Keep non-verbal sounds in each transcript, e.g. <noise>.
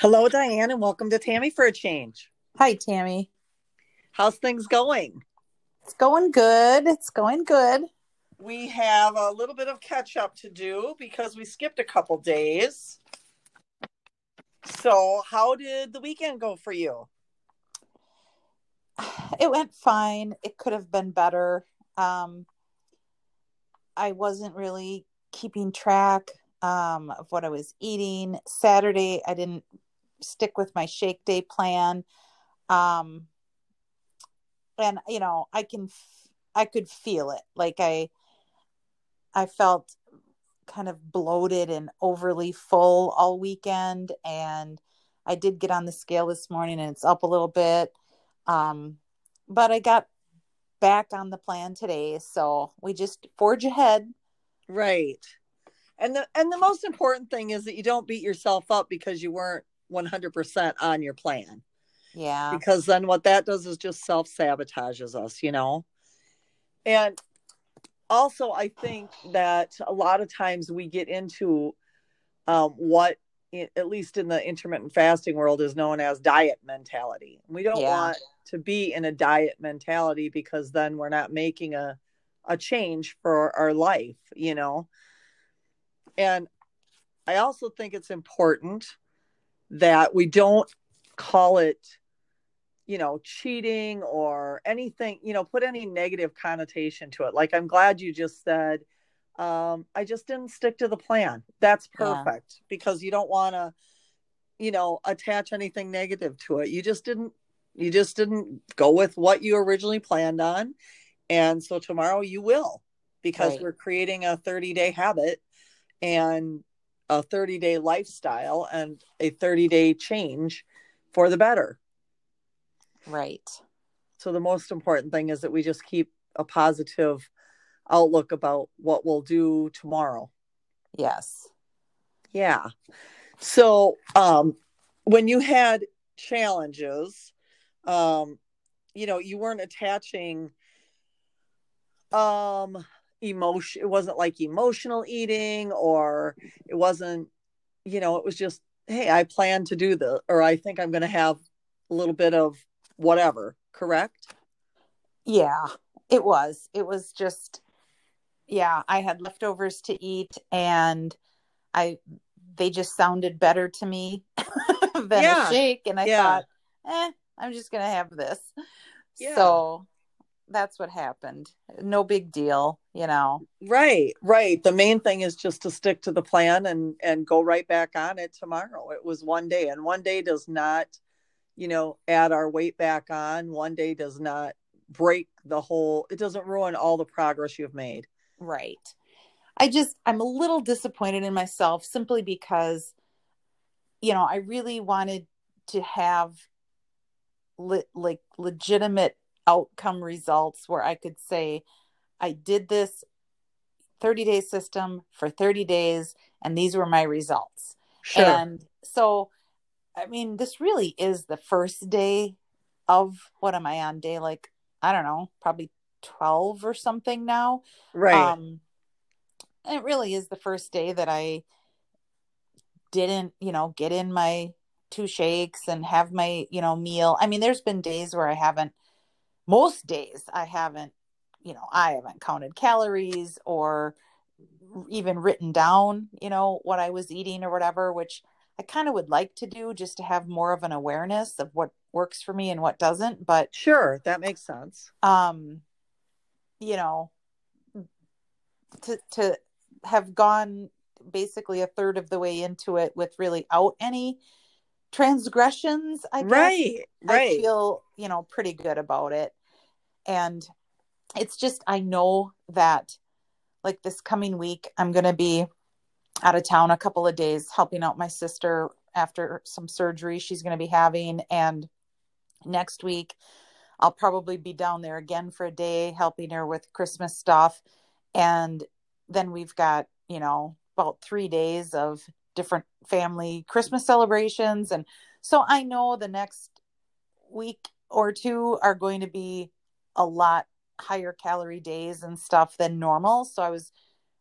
Hello, Diane, and welcome to Tammy for a Change. Hi, Tammy. How's things going? It's going good. It's going good. We have a little bit of catch up to do because we skipped a couple days. So, how did the weekend go for you? <sighs> It went fine. It could have been better. Um, I wasn't really keeping track um, of what I was eating. Saturday, I didn't stick with my shake day plan. Um, and you know, I can, I could feel it. Like I, I felt kind of bloated and overly full all weekend. And I did get on the scale this morning and it's up a little bit. Um, but I got back on the plan today. So we just forge ahead. Right. And the and the most important thing is that you don't beat yourself up because you weren't 100% on your plan. Yeah. Because then what that does is just self sabotages us, you know? And also, I think that a lot of times we get into um, what, at least in the intermittent fasting world, is known as diet mentality. We don't yeah. want to be in a diet mentality because then we're not making a, a change for our life, you know? And I also think it's important that we don't call it you know cheating or anything you know put any negative connotation to it like i'm glad you just said um i just didn't stick to the plan that's perfect yeah. because you don't want to you know attach anything negative to it you just didn't you just didn't go with what you originally planned on and so tomorrow you will because right. we're creating a 30 day habit and a 30 day lifestyle and a 30 day change for the better. Right. So the most important thing is that we just keep a positive outlook about what we'll do tomorrow. Yes. Yeah. So um when you had challenges, um, you know, you weren't attaching um emotion it wasn't like emotional eating or it wasn't you know it was just hey i plan to do this or i think i'm going to have a little bit of whatever correct yeah it was it was just yeah i had leftovers to eat and i they just sounded better to me <laughs> than yeah. a shake and i yeah. thought eh i'm just going to have this yeah. so that's what happened. No big deal, you know. Right, right. The main thing is just to stick to the plan and and go right back on it tomorrow. It was one day and one day does not, you know, add our weight back on. One day does not break the whole it doesn't ruin all the progress you've made. Right. I just I'm a little disappointed in myself simply because you know, I really wanted to have le- like legitimate outcome results where I could say, I did this 30 day system for 30 days, and these were my results. Sure. And so, I mean, this really is the first day of what am I on day like, I don't know, probably 12 or something now. Right. Um, it really is the first day that I didn't, you know, get in my two shakes and have my, you know, meal. I mean, there's been days where I haven't most days I haven't, you know, I haven't counted calories or even written down, you know, what I was eating or whatever, which I kind of would like to do just to have more of an awareness of what works for me and what doesn't. But sure, that makes sense. Um, you know, to to have gone basically a third of the way into it with really out any transgressions, I guess. Right, right. I feel, you know, pretty good about it and it's just i know that like this coming week i'm going to be out of town a couple of days helping out my sister after some surgery she's going to be having. And next week i'll probably be down there again for a day helping her with christmas stuff. And then we've got you know about 3 days of different family christmas celebrations. And so i know the next week or two are going to be a lot higher calorie days and stuff than normal. So I was,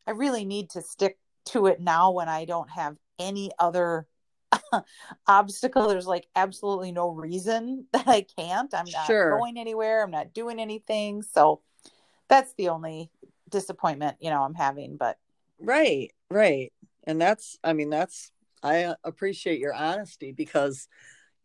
I really need to stick to it now when I don't have any other <laughs> obstacle. There's like absolutely no reason <laughs> that I can't. I'm not Sure. going anywhere. I'm not doing anything. So that's the only disappointment, you know, I'm having. But Right, right. And that's, I mean, that's, I appreciate your honesty because,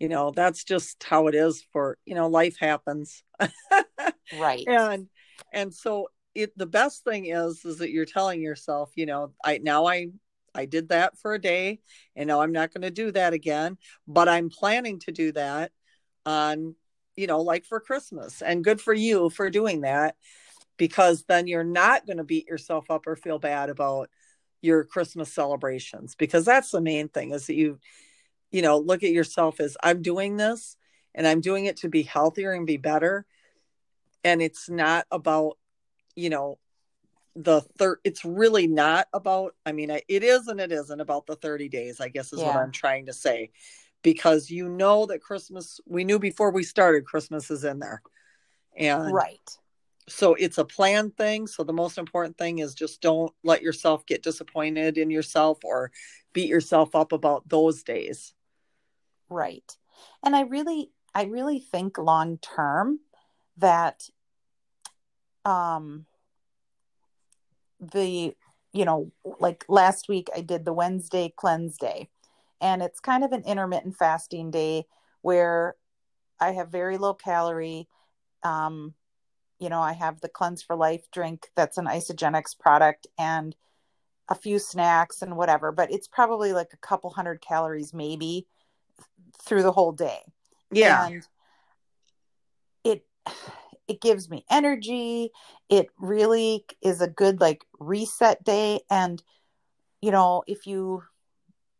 you know, that's just how it is for, you know, life happens. <laughs> right. and, and so it, the best thing is, is that you're telling yourself, you know, I, now I, I did that for a day and now I'm not going to do that again, but I'm planning to do that on, you know, like for Christmas and good for you for doing that because then you're not going to beat yourself up or feel bad about your Christmas celebrations because that's the main thing is that you you know look at yourself as I'm doing this and I'm doing it to be healthier and be better. And it's not about you know the third it's really not about I mean it is and it isn't about the 30 days I guess is what I'm trying to say. Because you know that Christmas we knew before we started Christmas is in there. And right. so it's a planned thing. So the most important thing is just don't let yourself get disappointed in yourself or beat yourself up about those days Right. And I really I really think long term that um the you know like last week I did the Wednesday cleanse day and it's kind of an intermittent fasting day where I have very low calorie um you know I have the cleanse for life drink that's an Isagenix product and a few snacks and whatever but it's probably like a couple hundred calories maybe through the whole day. Yeah. And it it gives me energy. It really is a good like reset day. And you know if you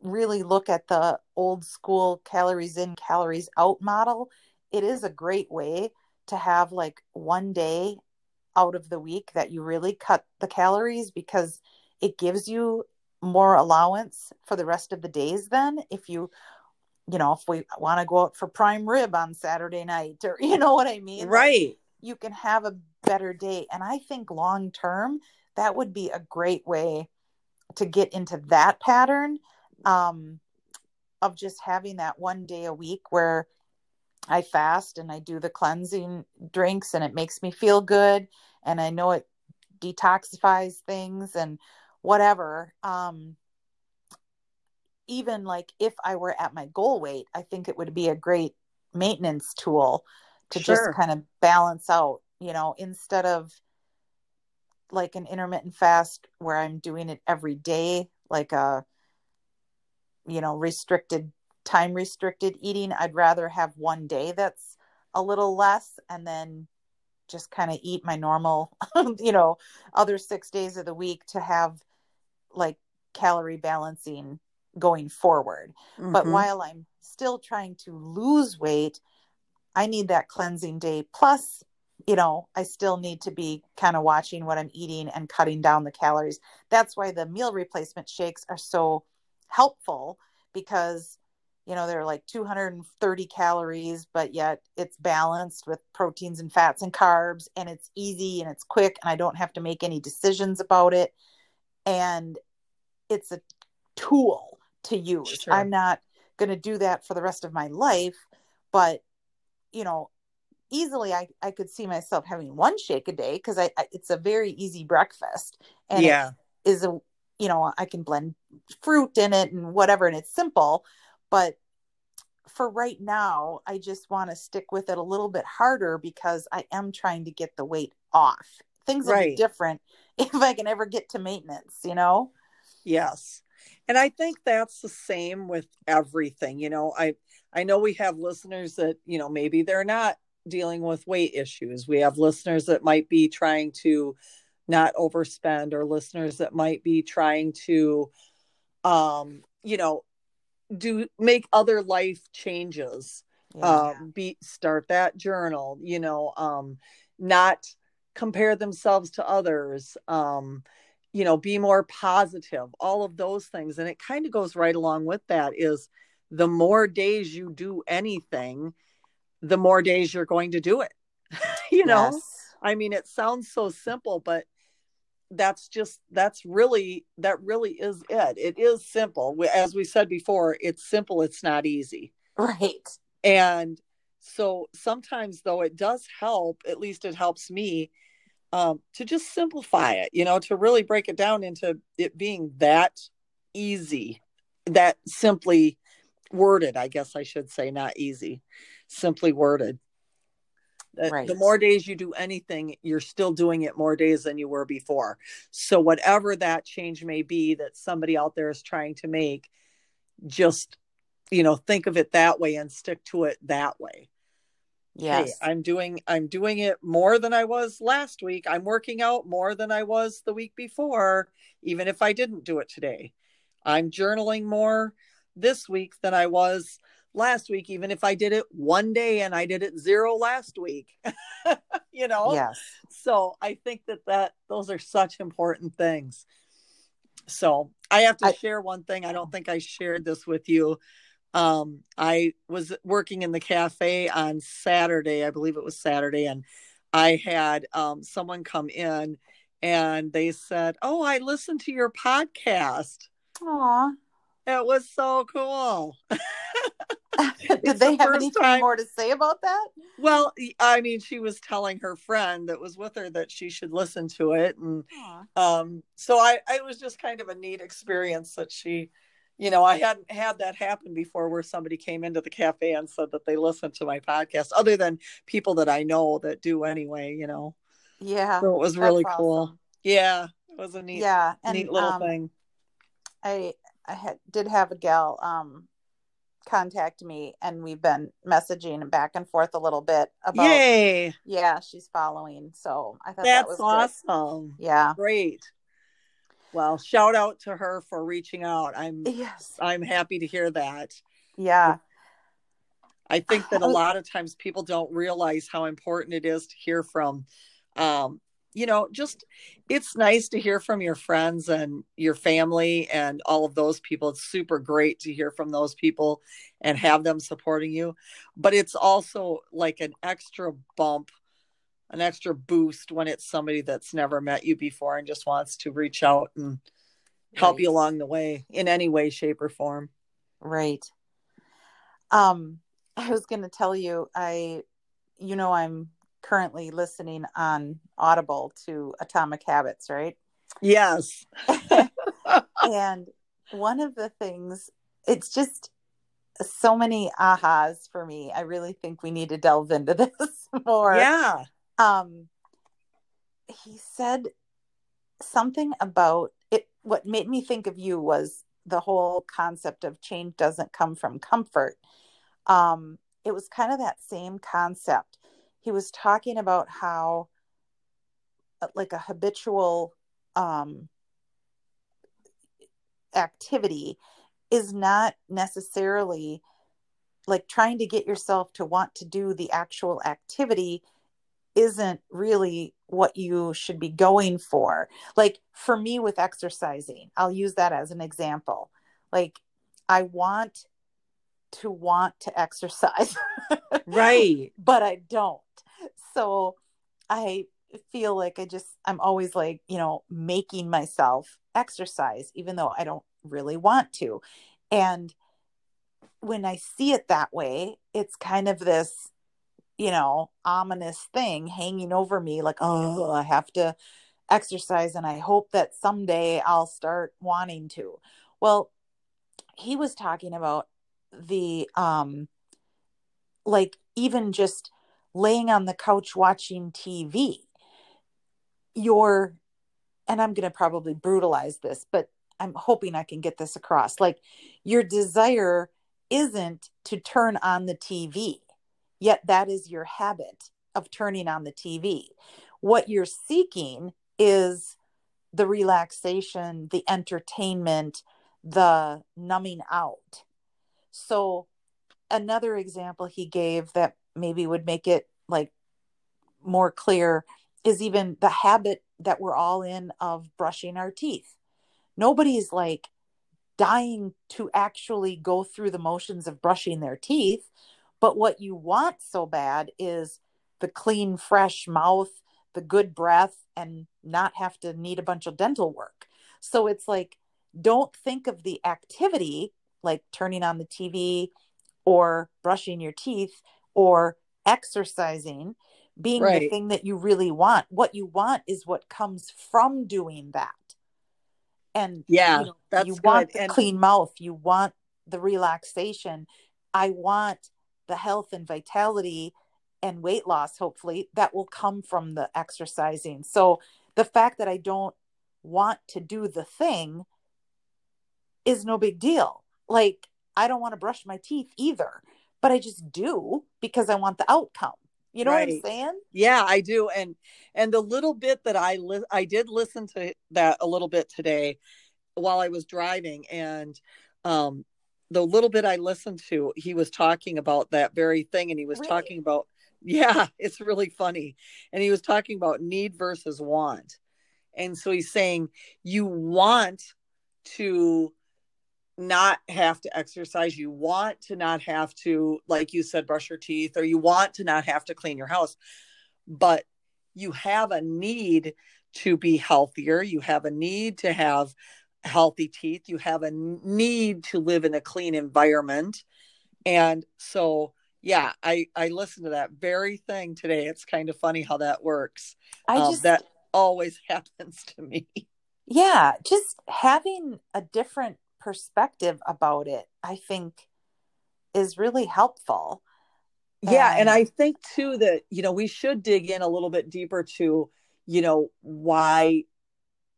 really look at the old school calories in calories out model it is a great way to have like one day out of the week that you really cut the calories because it gives you more allowance for the rest of the days then if you you know if we want to go out for prime rib on saturday night or <laughs> you know what i mean? Right. you can have a better day. And i think long term that would be a great way to get into that pattern um, of just having that one day a week where i fast and i do the cleansing drinks and it makes me feel good and i know it detoxifies things and whatever um, even like if i were at my goal weight i think it would be a great maintenance tool to Sure. just kind of balance out you know instead of like an intermittent fast where i'm doing it every day like a you know restricted time restricted eating i'd rather have one day that's a little less and then just kind of eat my normal <laughs> you know other 6 days of the week to have like calorie balancing going forward but Mhm. while I'm still trying to lose weight, I need that cleansing day. Plus, you know, I still need to be kind of watching what I'm eating and cutting down the calories. That's why the meal replacement shakes are so helpful because, you know, they're like 230 calories, but yet it's balanced with proteins and fats and carbs, and it's easy and it's quick, and I don't have to make any decisions about it. And it's a tool to use. Sure. I'm not going to do that for the rest of my life, but you know, easily I I could see myself having one shake a day because I, I it's a very easy breakfast and yeah it is a you know I can blend fruit in it and whatever and it's simple, but for right now I just want to stick with it a little bit harder because I am trying to get the weight off. Things will be Right. different <laughs> if I can ever get to maintenance, you know? Yes. And I think that's the same with everything. You know, I I know we have listeners that, you know, maybe they're not dealing with weight issues. We have listeners that might be trying to not overspend or listeners that might be trying to um, you know, do make other life changes Yeah. um be start that journal you know um not compare themselves to others um you know be more positive all of those things and it kind of goes right along with that is the more days you do anything the more days you're going to do it <laughs> you know? Yes. i mean it sounds so simple but that's just that's really that really is it. It is simple. As we said before it's simple it's not easy. Right. And so sometimes though it does help at least it helps me um, to just simplify it you know to really break it down into it being that easy that simply worded i guess i should say not easy simply worded Right. The more days you do anything, you're still doing it more days than you were before. So, whatever that change may be that somebody out there is trying to make, just, you know, think of it that way and stick to it that way. Yes. Hey, I'm doing I'm doing it more than I was last week. I'm working out more than I was the week before, even if I didn't do it today. I'm journaling more this week than I was last week, even if I did it one day and I did it zero last week. <laughs> you know? Yes. So I think that that those are such important things. So I have to I, share one thing. I don't think I shared this with you. Um, I was working in the cafe on Saturday, I believe it was Saturday, and I had um, someone come in and they said, Oh, I listened to your podcast. Aw. It was so cool. <laughs> Did they the have anything time. more to say about that? Well, I mean, she was telling her friend that was with her that she should listen to it, and um, so I, I it was just kind of a neat experience that she, you know, I hadn't had that happen before, where somebody came into the cafe and said that they listened to my podcast, other than people that I know that do anyway, you know. Yeah, so it was really cool. Yeah, it was a neat, yeah, and, neat little um, thing. I I had, did have a gal um contact me and we've been messaging back and forth a little bit about Yay. yeah she's following so i thought that's that was awesome good. yeah great well shout out to her for reaching out. I'm yes. I'm happy to hear that. Yeah. I think that a <sighs> lot of times people don't realize how important it is to hear from um, you know, just it's nice to hear from your friends and your family and all of those people. It's super great to hear from those people and have them supporting you. But it's also like an extra bump, an extra boost when it's somebody that's never met you before and just wants to reach out and help right. you along the way in any way, shape, or form. Right. Um, I was going to tell you, I, you know, I'm currently listening on Audible to Atomic Habits, right? Yes. <laughs> <laughs> and one of the things, it's just so many ahas for me. I really think we need to delve into <laughs> this more. Yeah. Um, he said something about it. What made me think of you was the whole concept of change doesn't come from comfort. Um, it was kind of that same concept he was talking about how uh, like a habitual um, activity is not necessarily like trying to get yourself to want to do the actual activity isn't really what you should be going for. Like for me with exercising, I'll use that as an example. Like I want to want to exercise. <laughs> right. But I don't. So I feel like I just, I'm always like, you know, making myself exercise, even though I don't really want to. And when I see it that way, it's kind of this, you know, ominous thing hanging over me like, oh, I have to exercise and I hope that someday I'll start wanting to. Well, he was talking about the um like even just laying on the couch watching TV you're and I'm going to probably brutalize this but I'm hoping I can get this across like your desire isn't to turn on the TV yet that is your habit of turning on the TV what you're seeking is the relaxation the entertainment the numbing out. So another example he gave that maybe would make it like more clear is even the habit that we're all in of brushing our teeth. Nobody's like dying to actually go through the motions of brushing their teeth, but what you want so bad is the clean, fresh mouth, the good breath, and not have to need a bunch of dental work. So it's like, don't think of the activity like turning on the TV or brushing your teeth or exercising being right. the thing that you really want. What you want is what comes from doing that. And yeah, you, know, that's you want the and- clean mouth, you want the relaxation. I want the health and vitality and weight loss, hopefully, that will come from the exercising. So the fact that I don't want to do the thing is no big deal. Like, I don't want to brush my teeth either, but I just do because I want the outcome. You know right. what I'm saying? Yeah, I do. And and the little bit that I li- I did listen to that a little bit today while I was driving and um the little bit I listened to, he was talking about that very thing and he was really? talking about yeah, <laughs> it's really funny. And he was talking about need versus want. And so he's saying you want to not have to exercise. You want to not have to, like you said, brush your teeth, or you want to not have to clean your house. But you have a need to be healthier. You have a need to have healthy teeth. You have a need to live in a clean environment. And so, yeah, I, I listened to that very thing today. It's kind of funny how that works. I um, just, that always <laughs> happens to me. Yeah, just having a different perspective about it, I think is really helpful. Yeah. And, and I think too that, you know, we should dig in a little bit deeper to, you know, why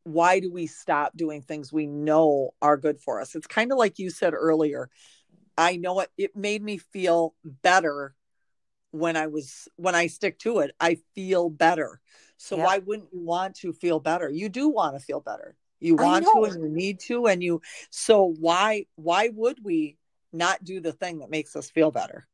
why do we stop doing things we know are good for us? It's kind of like you said earlier. I know it it made me feel better when I was when I stick to it. I feel better. So yep. why wouldn't you want to feel better? You do want to feel better you want to and you need to and you so why why would we not do the thing that makes us feel better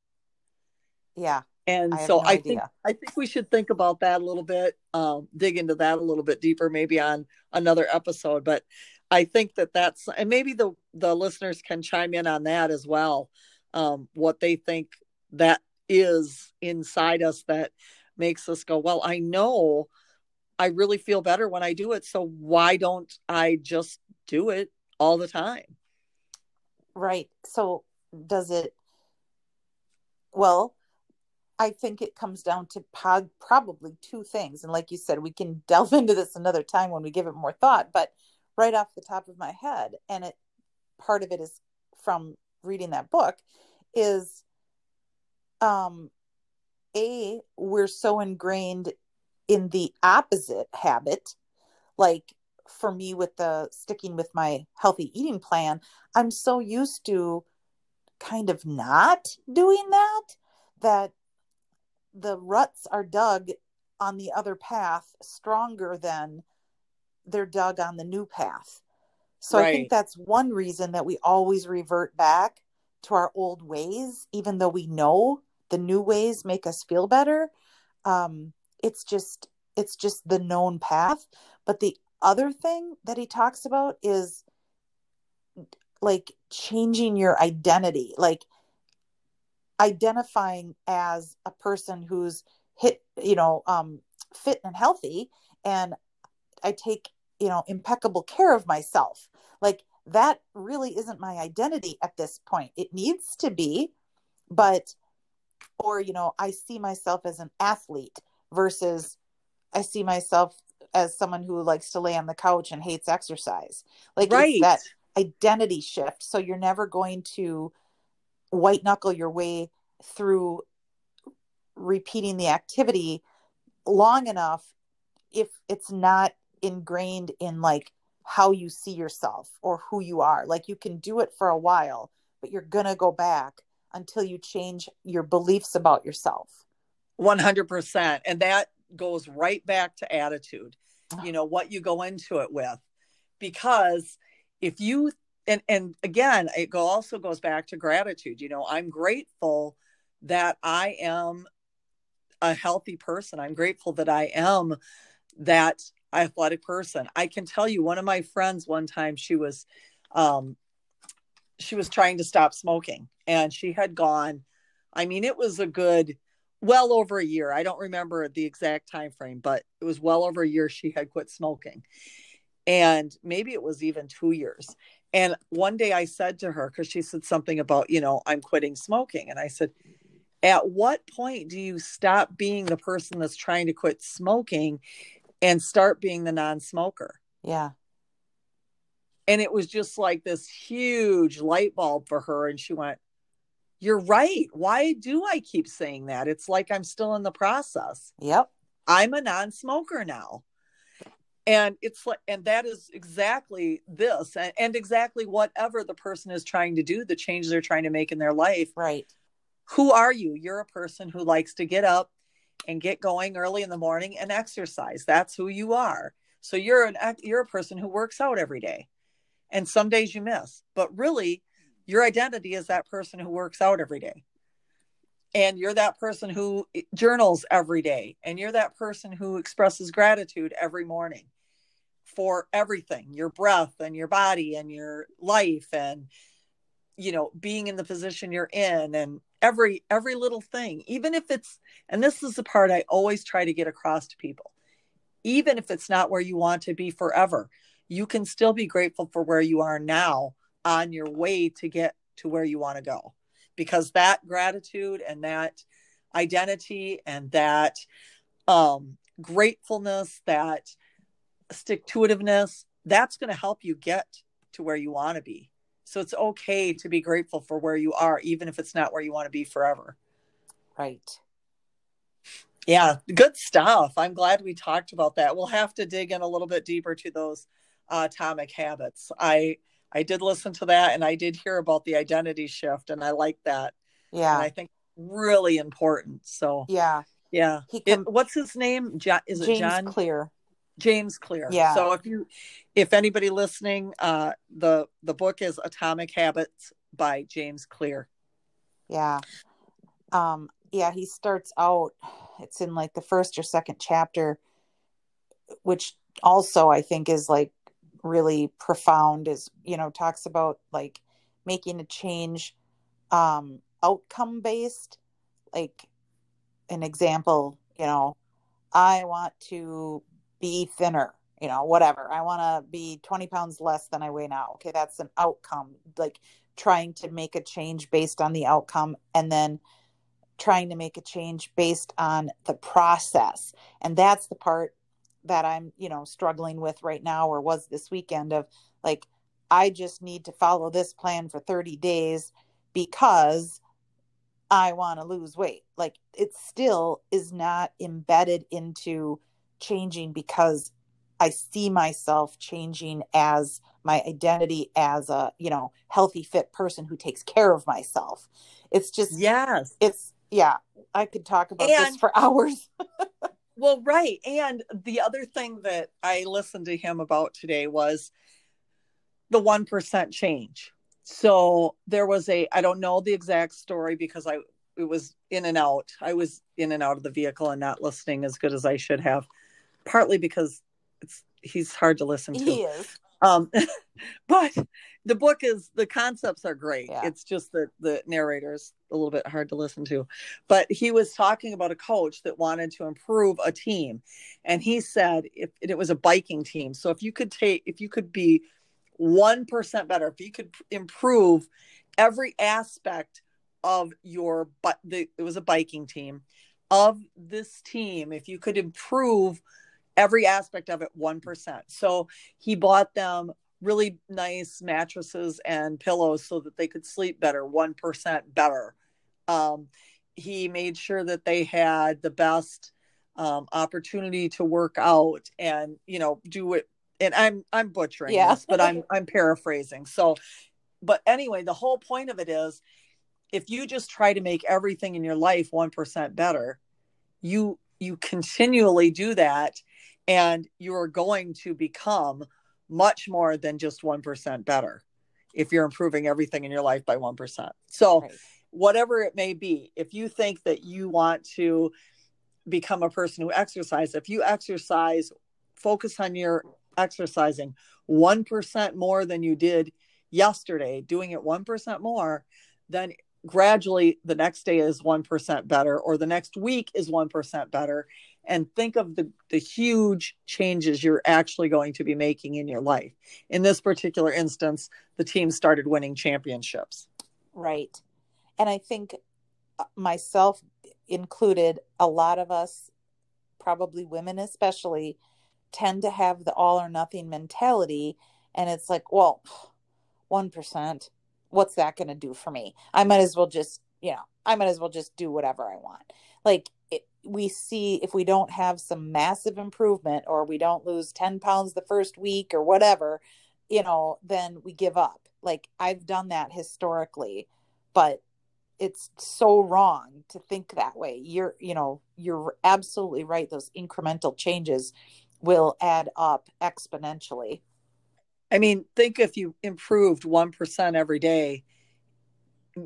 yeah and I so no i idea. think i think we should think about that a little bit um, dig into that a little bit deeper maybe on another episode but i think that that's and maybe the the listeners can chime in on that as well um, what they think that is inside us that makes us go well i know I really feel better when I do it. So why don't I just do it all the time? Right. So does it, well, I think it comes down to probably two things. And like you said, we can delve <laughs> into this another time when we give it more thought, but right off the top of my head, and it part of it is from reading that book, is um a we're so ingrained in the opposite habit like for me with the sticking with my healthy eating plan i'm so used to kind of not doing that that the ruts are dug on the other path stronger than they're dug on the new path. So right. i think that's one reason that we always revert back to our old ways even though we know the new ways make us feel better. Um, it's just it's just the known path. But the other thing that he talks about is like changing your identity. Like identifying as a person who's hit you know um fit and healthy and i take you know impeccable care of myself like that really isn't my identity at this point it needs to be but or you know i see myself as an athlete versus I see myself as someone who likes to lay on the couch and hates exercise. Like right. that identity shift. So you're never going to white knuckle your way through repeating the activity long enough if it's not ingrained in like how you see yourself or who you are. Like you can do it for a while, but you're going to go back until you change your beliefs about yourself. 100%. And that goes right back to attitude ah. you know what you go into it with because if you and and again it also goes back to gratitude you know i'm grateful that i am a healthy person i'm grateful that i am that athletic person i can tell you one of my friends one time she was um she was trying to stop smoking and she had gone i mean it was a good well over a year. I don't remember the exact time frame, but it was well over a year she had quit smoking. And maybe it was even 2 years. And one day I said to her cuz she said something about, you know, I'm quitting smoking and I said, "At what point do you stop being the person that's trying to quit smoking and start being the non-smoker?" Yeah. And it was just like this huge light bulb for her and she went, you're right. Why do I keep saying that? It's like I'm still in the process. Yep. I'm a non smoker now. And it's like, and that is exactly this and, and exactly whatever the person is trying to do, the change they're trying to make in their life. Right. Who are you? You're a person who likes to get up and get going early in the morning and exercise. That's who you are. So you're an you're a person who works out every day. And some days you miss. But really, your identity is that person who works out every day and you're that person who eh, journals every day and you're that person who expresses gratitude every morning for everything your breath and your body and your life and you know being in the position you're in and every every little thing even if it's and this is the part i always try to get across to people even if it's not where you want to be forever you can still be grateful for where you are now on your way to get to where you want to go because that gratitude and that identity and that um, gratefulness that stick to itiveness that's going to help you get to where you want to be. So it's okay to be grateful for where you are even if it's not where you want to be forever. Right. Yeah good stuff. I'm glad we talked about that. We'll have to dig in a little bit deeper to those uh, atomic habits. I I did listen to that and I did hear about the identity shift and I like that. Yeah. And I think really important. So yeah. Yeah. He com- it, what's his name? John, is James it John Clear? James Clear. Yeah. So if you if anybody listening, uh the the book is Atomic Habits by James Clear. Yeah. Um yeah, he starts out it's in like the first or second chapter which also I think is like really profound is you know talks about like making a change um outcome based like an example you know i want to be thinner you know whatever. I want to be 20 pounds less than i weigh now. Okay that's an outcome. Like trying to make a change based on the outcome and then trying to make a change based on the process. And that's the part that I'm, you know, struggling with right now or was this weekend of like, I just need to follow this plan for 30 days because I want to lose weight. Like it still is not embedded into changing because I see myself changing as my identity as a, you know, healthy, fit person who takes care of myself. It's just, yes, it's, yeah, I could talk about and, this for <laughs> hours. Well, right. And the other thing that I listened to him about today was the 1% change. So there was a, I don't know the exact story because I, it was in and out. I was in and out of the vehicle and not listening as good as I should have, partly because it's, he's hard to listen to. He is. Um, <laughs> but the book is the concepts are great. Yeah. It's just that the narrator is a little bit hard to listen to. But he was talking about a coach that wanted to improve a team, and he said if it was a biking team, so if you could take if you could be one percent better, if you could improve every aspect of your but the, it was a biking team of this team, if you could improve every aspect of it 1%. So he bought them really nice mattresses and pillows so that they could sleep better, 1% better. Um, he made sure that they had the best um, opportunity to work out and, you know, do it. And I'm, I'm butchering yeah. this, but I'm, <laughs> I'm paraphrasing. So, but anyway, the whole point of it is if you just try to make everything in your life 1% better, you, you continually do that and you're going to become much more than just 1% better if you're improving everything in your life by 1%. So, right. whatever it may be, if you think that you want to become a person who exercises, if you exercise, focus on your exercising 1% more than you did yesterday, doing it 1% more, then gradually the next day is 1% better or the next week is 1% better. And think of the the huge changes you're actually going to be making in your life. In this particular instance the team started winning championships. Right. And i think uh, myself included a lot of us probably women especially tend to have the all or nothing mentality. And it's like well 1% what's that going to do for me? I might as well just you know i might as well just do whatever i want. Like it, we see if we don't have some massive improvement or we don't lose 10 pounds the first week or whatever you know then we give up. Like i've done that historically but it's so wrong to think that way. You're you know you're absolutely right. Those incremental changes will add up exponentially i mean think if you improved 1% every day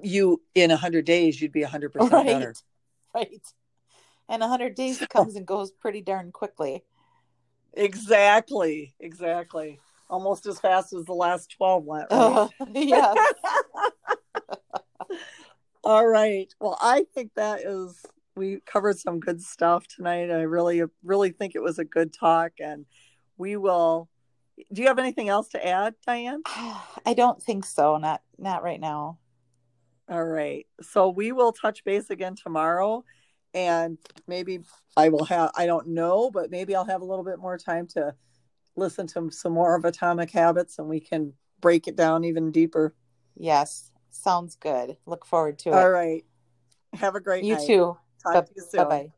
you in 100 days you'd be 100% right. better <laughs> right and 100 days so, comes and goes pretty darn quickly exactly exactly almost as fast as the last 12 went right? <laughs> uh, yes <laughs> all right. Well, I think that is we covered some good stuff tonight. I really really think it was a good talk and we will Do you have anything else to add, Diane? <sighs> I don't think so. Not not right now. All right. So we will touch base again tomorrow and maybe I will have I don't know, but maybe I'll have a little bit more time to listen to some more of Atomic Habits and we can break it down even deeper. Yes. Sounds good. Look forward to it. All right. Have a great you night. too. Talk to you soon. Bye bye.